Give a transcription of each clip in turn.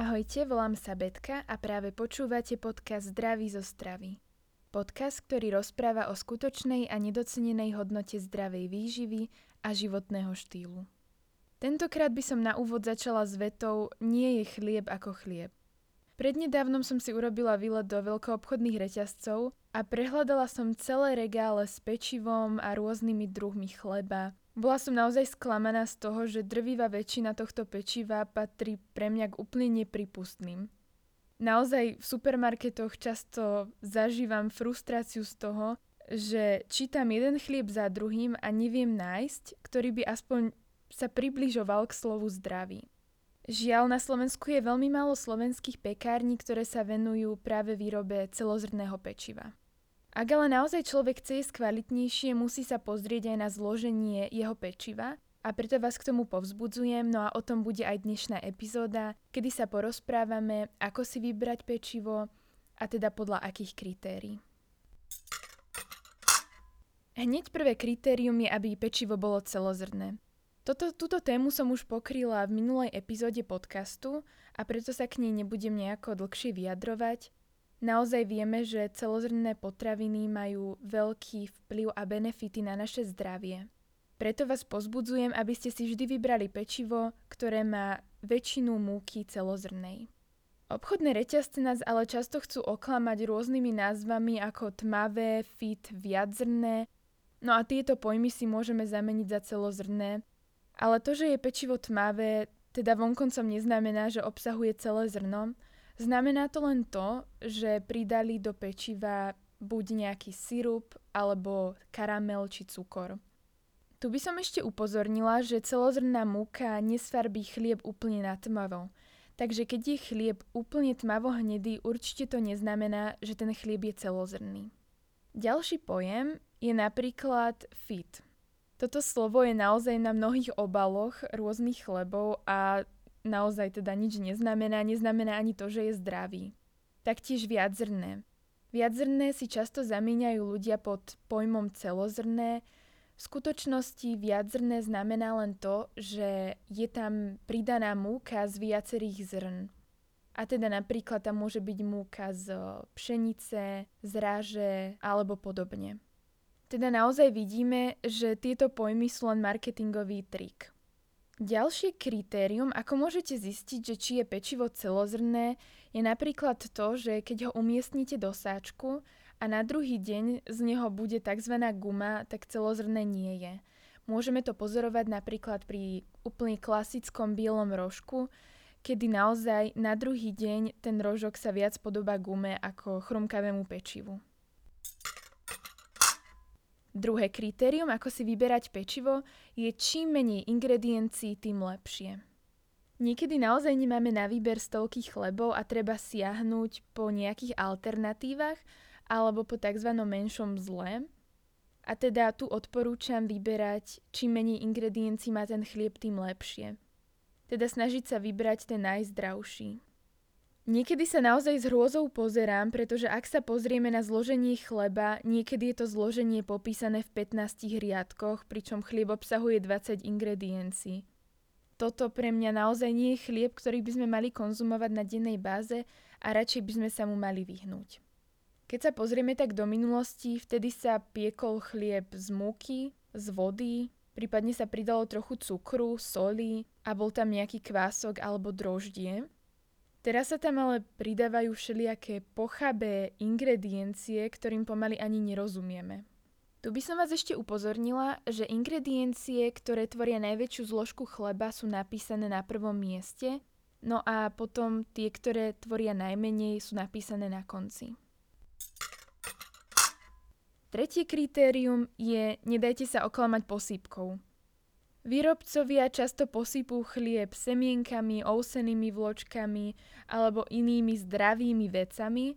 Ahojte, volám sa Betka a práve počúvate podcast Zdraví zo stravy. Podcast, ktorý rozpráva o skutočnej a nedocenenej hodnote zdravej výživy a životného štýlu. Tentokrát by som na úvod začala s vetou Nie je chlieb ako chlieb. Prednedávnom som si urobila výlet do veľkoobchodných reťazcov a prehľadala som celé regále s pečivom a rôznymi druhmi chleba, bola som naozaj sklamaná z toho, že drvivá väčšina tohto pečiva patrí pre mňa k úplne nepripustným. Naozaj v supermarketoch často zažívam frustráciu z toho, že čítam jeden chlieb za druhým a neviem nájsť, ktorý by aspoň sa približoval k slovu zdraví. Žiaľ, na Slovensku je veľmi málo slovenských pekární, ktoré sa venujú práve výrobe celozrného pečiva. Ak ale naozaj človek chce jesť kvalitnejšie, musí sa pozrieť aj na zloženie jeho pečiva a preto vás k tomu povzbudzujem, no a o tom bude aj dnešná epizóda, kedy sa porozprávame, ako si vybrať pečivo a teda podľa akých kritérií. Hneď prvé kritérium je, aby pečivo bolo celozrné. Toto, túto tému som už pokryla v minulej epizóde podcastu a preto sa k nej nebudem nejako dlhšie vyjadrovať, Naozaj vieme, že celozrnné potraviny majú veľký vplyv a benefity na naše zdravie. Preto vás pozbudzujem, aby ste si vždy vybrali pečivo, ktoré má väčšinu múky celozrnej. Obchodné reťazce nás ale často chcú oklamať rôznymi názvami ako tmavé, fit, viadzrné, no a tieto pojmy si môžeme zameniť za celozrné. Ale to, že je pečivo tmavé, teda vonkoncom neznamená, že obsahuje celé zrno, Znamená to len to, že pridali do pečiva buď nejaký sirup alebo karamel či cukor. Tu by som ešte upozornila, že celozrná múka nesfarbí chlieb úplne na tmavo. Takže keď je chlieb úplne tmavo hnedý, určite to neznamená, že ten chlieb je celozrný. Ďalší pojem je napríklad fit. Toto slovo je naozaj na mnohých obaloch rôznych chlebov a naozaj teda nič neznamená, neznamená ani to, že je zdravý. Taktiež viadzrné. Viadzrné si často zamieňajú ľudia pod pojmom celozrné. V skutočnosti viadzrné znamená len to, že je tam pridaná múka z viacerých zrn. A teda napríklad tam môže byť múka z pšenice, z ráže alebo podobne. Teda naozaj vidíme, že tieto pojmy sú len marketingový trik. Ďalšie kritérium, ako môžete zistiť, že či je pečivo celozrné, je napríklad to, že keď ho umiestnite do sáčku a na druhý deň z neho bude tzv. guma, tak celozrné nie je. Môžeme to pozorovať napríklad pri úplne klasickom bielom rožku, kedy naozaj na druhý deň ten rožok sa viac podobá gume ako chrumkavému pečivu. Druhé kritérium, ako si vyberať pečivo, je čím menej ingrediencií, tým lepšie. Niekedy naozaj nemáme na výber stovky chlebov a treba siahnuť po nejakých alternatívach alebo po tzv. menšom zle. A teda tu odporúčam vyberať, čím menej ingrediencií má ten chlieb, tým lepšie. Teda snažiť sa vybrať ten najzdravší. Niekedy sa naozaj s hrôzou pozerám, pretože ak sa pozrieme na zloženie chleba, niekedy je to zloženie popísané v 15 riadkoch, pričom chlieb obsahuje 20 ingrediencií. Toto pre mňa naozaj nie je chlieb, ktorý by sme mali konzumovať na dennej báze a radšej by sme sa mu mali vyhnúť. Keď sa pozrieme tak do minulosti, vtedy sa piekol chlieb z múky, z vody, prípadne sa pridalo trochu cukru, soli a bol tam nejaký kvások alebo droždie. Teraz sa tam ale pridávajú všelijaké pochabé ingrediencie, ktorým pomaly ani nerozumieme. Tu by som vás ešte upozornila, že ingrediencie, ktoré tvoria najväčšiu zložku chleba, sú napísané na prvom mieste, no a potom tie, ktoré tvoria najmenej, sú napísané na konci. Tretie kritérium je nedajte sa oklamať posýpkou. Výrobcovia často posypú chlieb semienkami, ousenými vločkami alebo inými zdravými vecami.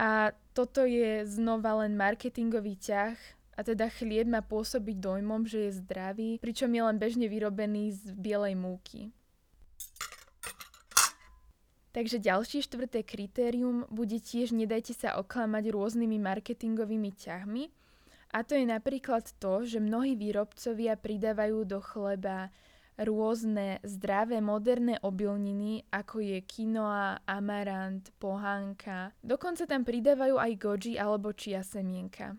A toto je znova len marketingový ťah. A teda chlieb má pôsobiť dojmom, že je zdravý, pričom je len bežne vyrobený z bielej múky. Takže ďalšie štvrté kritérium bude tiež nedajte sa oklamať rôznymi marketingovými ťahmi, a to je napríklad to, že mnohí výrobcovia pridávajú do chleba rôzne zdravé moderné obilniny, ako je quinoa, amarant, pohánka. Dokonca tam pridávajú aj goji alebo chia semienka.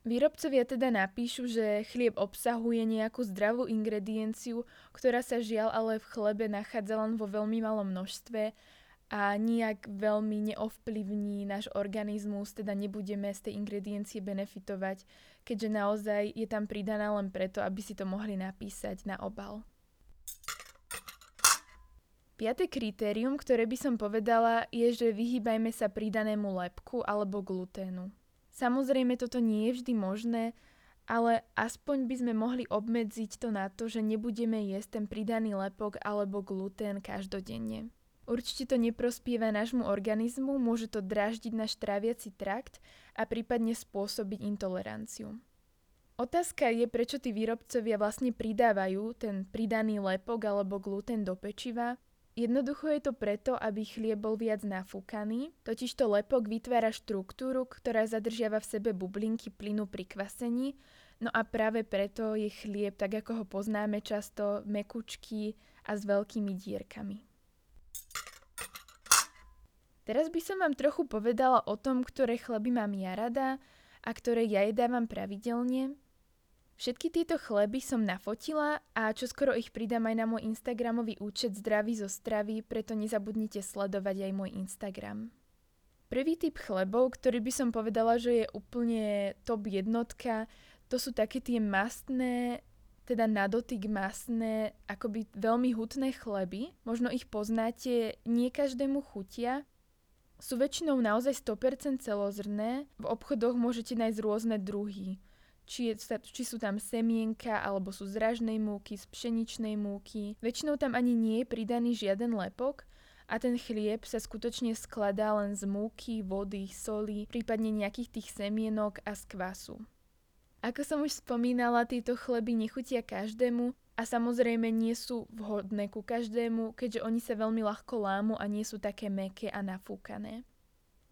Výrobcovia teda napíšu, že chlieb obsahuje nejakú zdravú ingredienciu, ktorá sa žiaľ ale v chlebe nachádza len vo veľmi malom množstve a nijak veľmi neovplyvní náš organizmus, teda nebudeme z tej ingrediencie benefitovať, keďže naozaj je tam pridaná len preto, aby si to mohli napísať na obal. Piaté kritérium, ktoré by som povedala, je, že vyhýbajme sa pridanému lepku alebo gluténu. Samozrejme, toto nie je vždy možné, ale aspoň by sme mohli obmedziť to na to, že nebudeme jesť ten pridaný lepok alebo glutén každodenne. Určite to neprospieva nášmu organizmu, môže to dráždiť náš tráviaci trakt a prípadne spôsobiť intoleranciu. Otázka je, prečo tí výrobcovia vlastne pridávajú ten pridaný lepok alebo gluten do pečiva, Jednoducho je to preto, aby chlieb bol viac nafúkaný, totižto lepok vytvára štruktúru, ktorá zadržiava v sebe bublinky plynu pri kvasení, no a práve preto je chlieb, tak ako ho poznáme často, mekučký a s veľkými dierkami. Teraz by som vám trochu povedala o tom, ktoré chleby mám ja rada a ktoré ja jedávam pravidelne, Všetky tieto chleby som nafotila a čoskoro ich pridám aj na môj Instagramový účet Zdraví zo stravy, preto nezabudnite sledovať aj môj Instagram. Prvý typ chlebov, ktorý by som povedala, že je úplne top jednotka, to sú také tie mastné, teda na dotyk masné, akoby veľmi hutné chleby. Možno ich poznáte, nie každému chutia. Sú väčšinou naozaj 100% celozrné, v obchodoch môžete nájsť rôzne druhy či, je, či sú tam semienka alebo sú z ražnej múky, z pšeničnej múky. Väčšinou tam ani nie je pridaný žiaden lepok a ten chlieb sa skutočne skladá len z múky, vody, soli, prípadne nejakých tých semienok a z kvasu. Ako som už spomínala, tieto chleby nechutia každému a samozrejme nie sú vhodné ku každému, keďže oni sa veľmi ľahko lámu a nie sú také meké a nafúkané.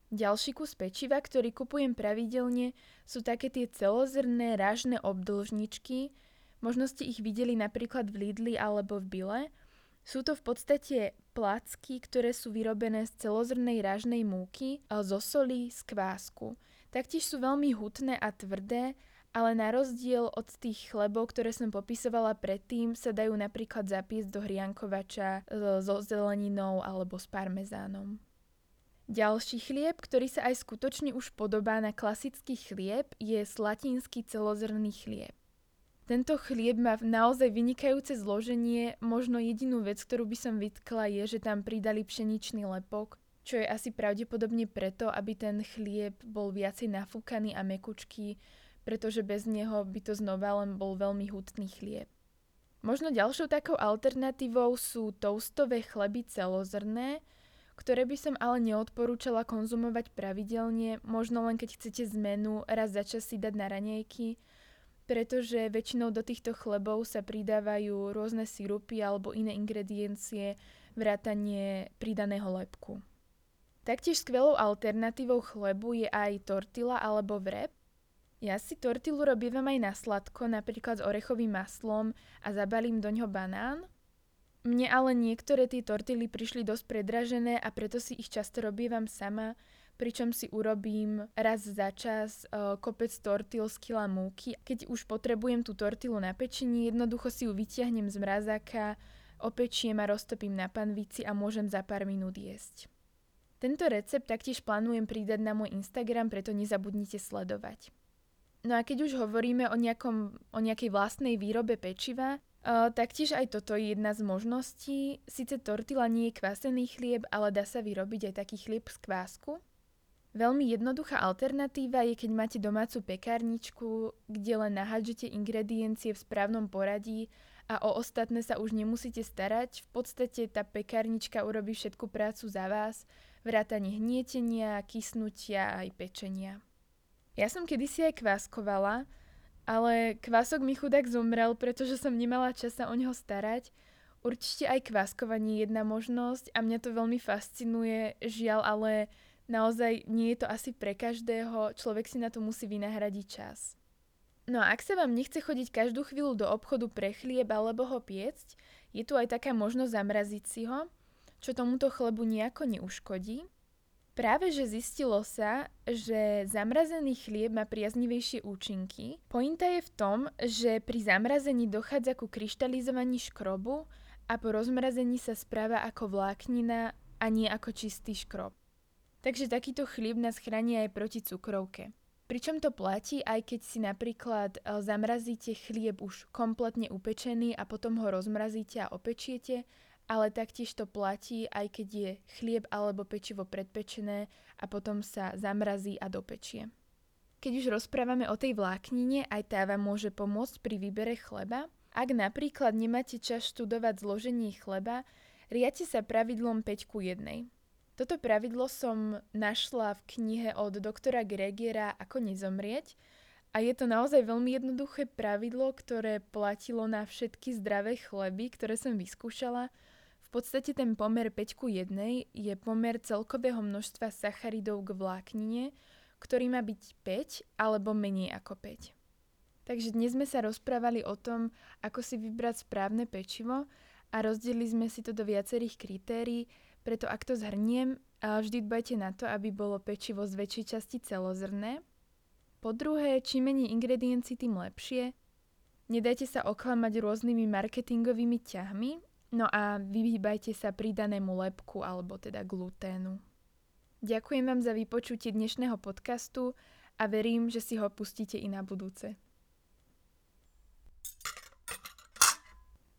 Ďalší kus pečiva, ktorý kupujem pravidelne, sú také tie celozrné rážne obdĺžničky. Možno ste ich videli napríklad v Lidli alebo v Bile. Sú to v podstate placky, ktoré sú vyrobené z celozrnej rážnej múky, zo soli, z kvásku. Taktiež sú veľmi hutné a tvrdé, ale na rozdiel od tých chlebov, ktoré som popisovala predtým, sa dajú napríklad zapiesť do hriankovača so zeleninou alebo s parmezánom. Ďalší chlieb, ktorý sa aj skutočne už podobá na klasický chlieb, je slatinský celozrný chlieb. Tento chlieb má naozaj vynikajúce zloženie, možno jedinú vec, ktorú by som vytkla je, že tam pridali pšeničný lepok, čo je asi pravdepodobne preto, aby ten chlieb bol viacej nafúkaný a mekučký, pretože bez neho by to znova len bol veľmi hutný chlieb. Možno ďalšou takou alternatívou sú toastové chleby celozrné, ktoré by som ale neodporúčala konzumovať pravidelne, možno len keď chcete zmenu raz za čas si dať na ranejky, pretože väčšinou do týchto chlebov sa pridávajú rôzne sirupy alebo iné ingrediencie, vrátanie pridaného lepku. Taktiež skvelou alternatívou chlebu je aj tortila alebo vrep. Ja si tortilu robím aj na sladko, napríklad s orechovým maslom a zabalím do ňoho banán, mne ale niektoré tie tortily prišli dosť predražené a preto si ich často robievam sama, pričom si urobím raz za čas uh, kopec tortil z kila múky. Keď už potrebujem tú tortilu na pečení, jednoducho si ju vytiahnem z mrazáka, opečiem a roztopím na panvici a môžem za pár minút jesť. Tento recept taktiež plánujem pridať na môj Instagram, preto nezabudnite sledovať. No a keď už hovoríme o, nejakom, o nejakej vlastnej výrobe pečiva, Uh, taktiež aj toto je jedna z možností. Sice tortila nie je kvasený chlieb, ale dá sa vyrobiť aj taký chlieb z kvásku. Veľmi jednoduchá alternatíva je, keď máte domácu pekárničku, kde len nahádžete ingrediencie v správnom poradí a o ostatné sa už nemusíte starať. V podstate tá pekárnička urobí všetku prácu za vás, vrátanie hnietenia, kysnutia aj pečenia. Ja som kedysi aj kváskovala, ale kvások mi chudák zomrel, pretože som nemala čas sa o neho starať. Určite aj kváskovanie je jedna možnosť a mňa to veľmi fascinuje, žiaľ, ale naozaj nie je to asi pre každého, človek si na to musí vynahradiť čas. No a ak sa vám nechce chodiť každú chvíľu do obchodu pre chlieb alebo ho piecť, Je tu aj taká možnosť zamraziť si ho, čo tomuto chlebu nejako neuškodí. Práve že zistilo sa, že zamrazený chlieb má priaznivejšie účinky. Pointa je v tom, že pri zamrazení dochádza ku kryštalizovaní škrobu a po rozmrazení sa správa ako vláknina a nie ako čistý škrob. Takže takýto chlieb nás chráni aj proti cukrovke. Pričom to platí, aj keď si napríklad e, zamrazíte chlieb už kompletne upečený a potom ho rozmrazíte a opečiete, ale taktiež to platí, aj keď je chlieb alebo pečivo predpečené a potom sa zamrazí a dopečie. Keď už rozprávame o tej vláknine, aj tá vám môže pomôcť pri výbere chleba. Ak napríklad nemáte čas študovať zloženie chleba, riate sa pravidlom 5 ku 1. Toto pravidlo som našla v knihe od doktora Gregiera Ako nezomrieť a je to naozaj veľmi jednoduché pravidlo, ktoré platilo na všetky zdravé chleby, ktoré som vyskúšala. V podstate ten pomer 5 ku 1 je pomer celkového množstva sacharidov k vláknine, ktorý má byť 5 alebo menej ako 5. Takže dnes sme sa rozprávali o tom, ako si vybrať správne pečivo a rozdelili sme si to do viacerých kritérií, preto ak to zhrniem, vždy dbajte na to, aby bolo pečivo z väčšej časti celozrné. Po druhé, čím menej ingrediencií, tým lepšie. Nedajte sa oklamať rôznymi marketingovými ťahmi, no a vyhýbajte sa pridanému lepku alebo teda gluténu. Ďakujem vám za vypočutie dnešného podcastu a verím, že si ho pustíte i na budúce.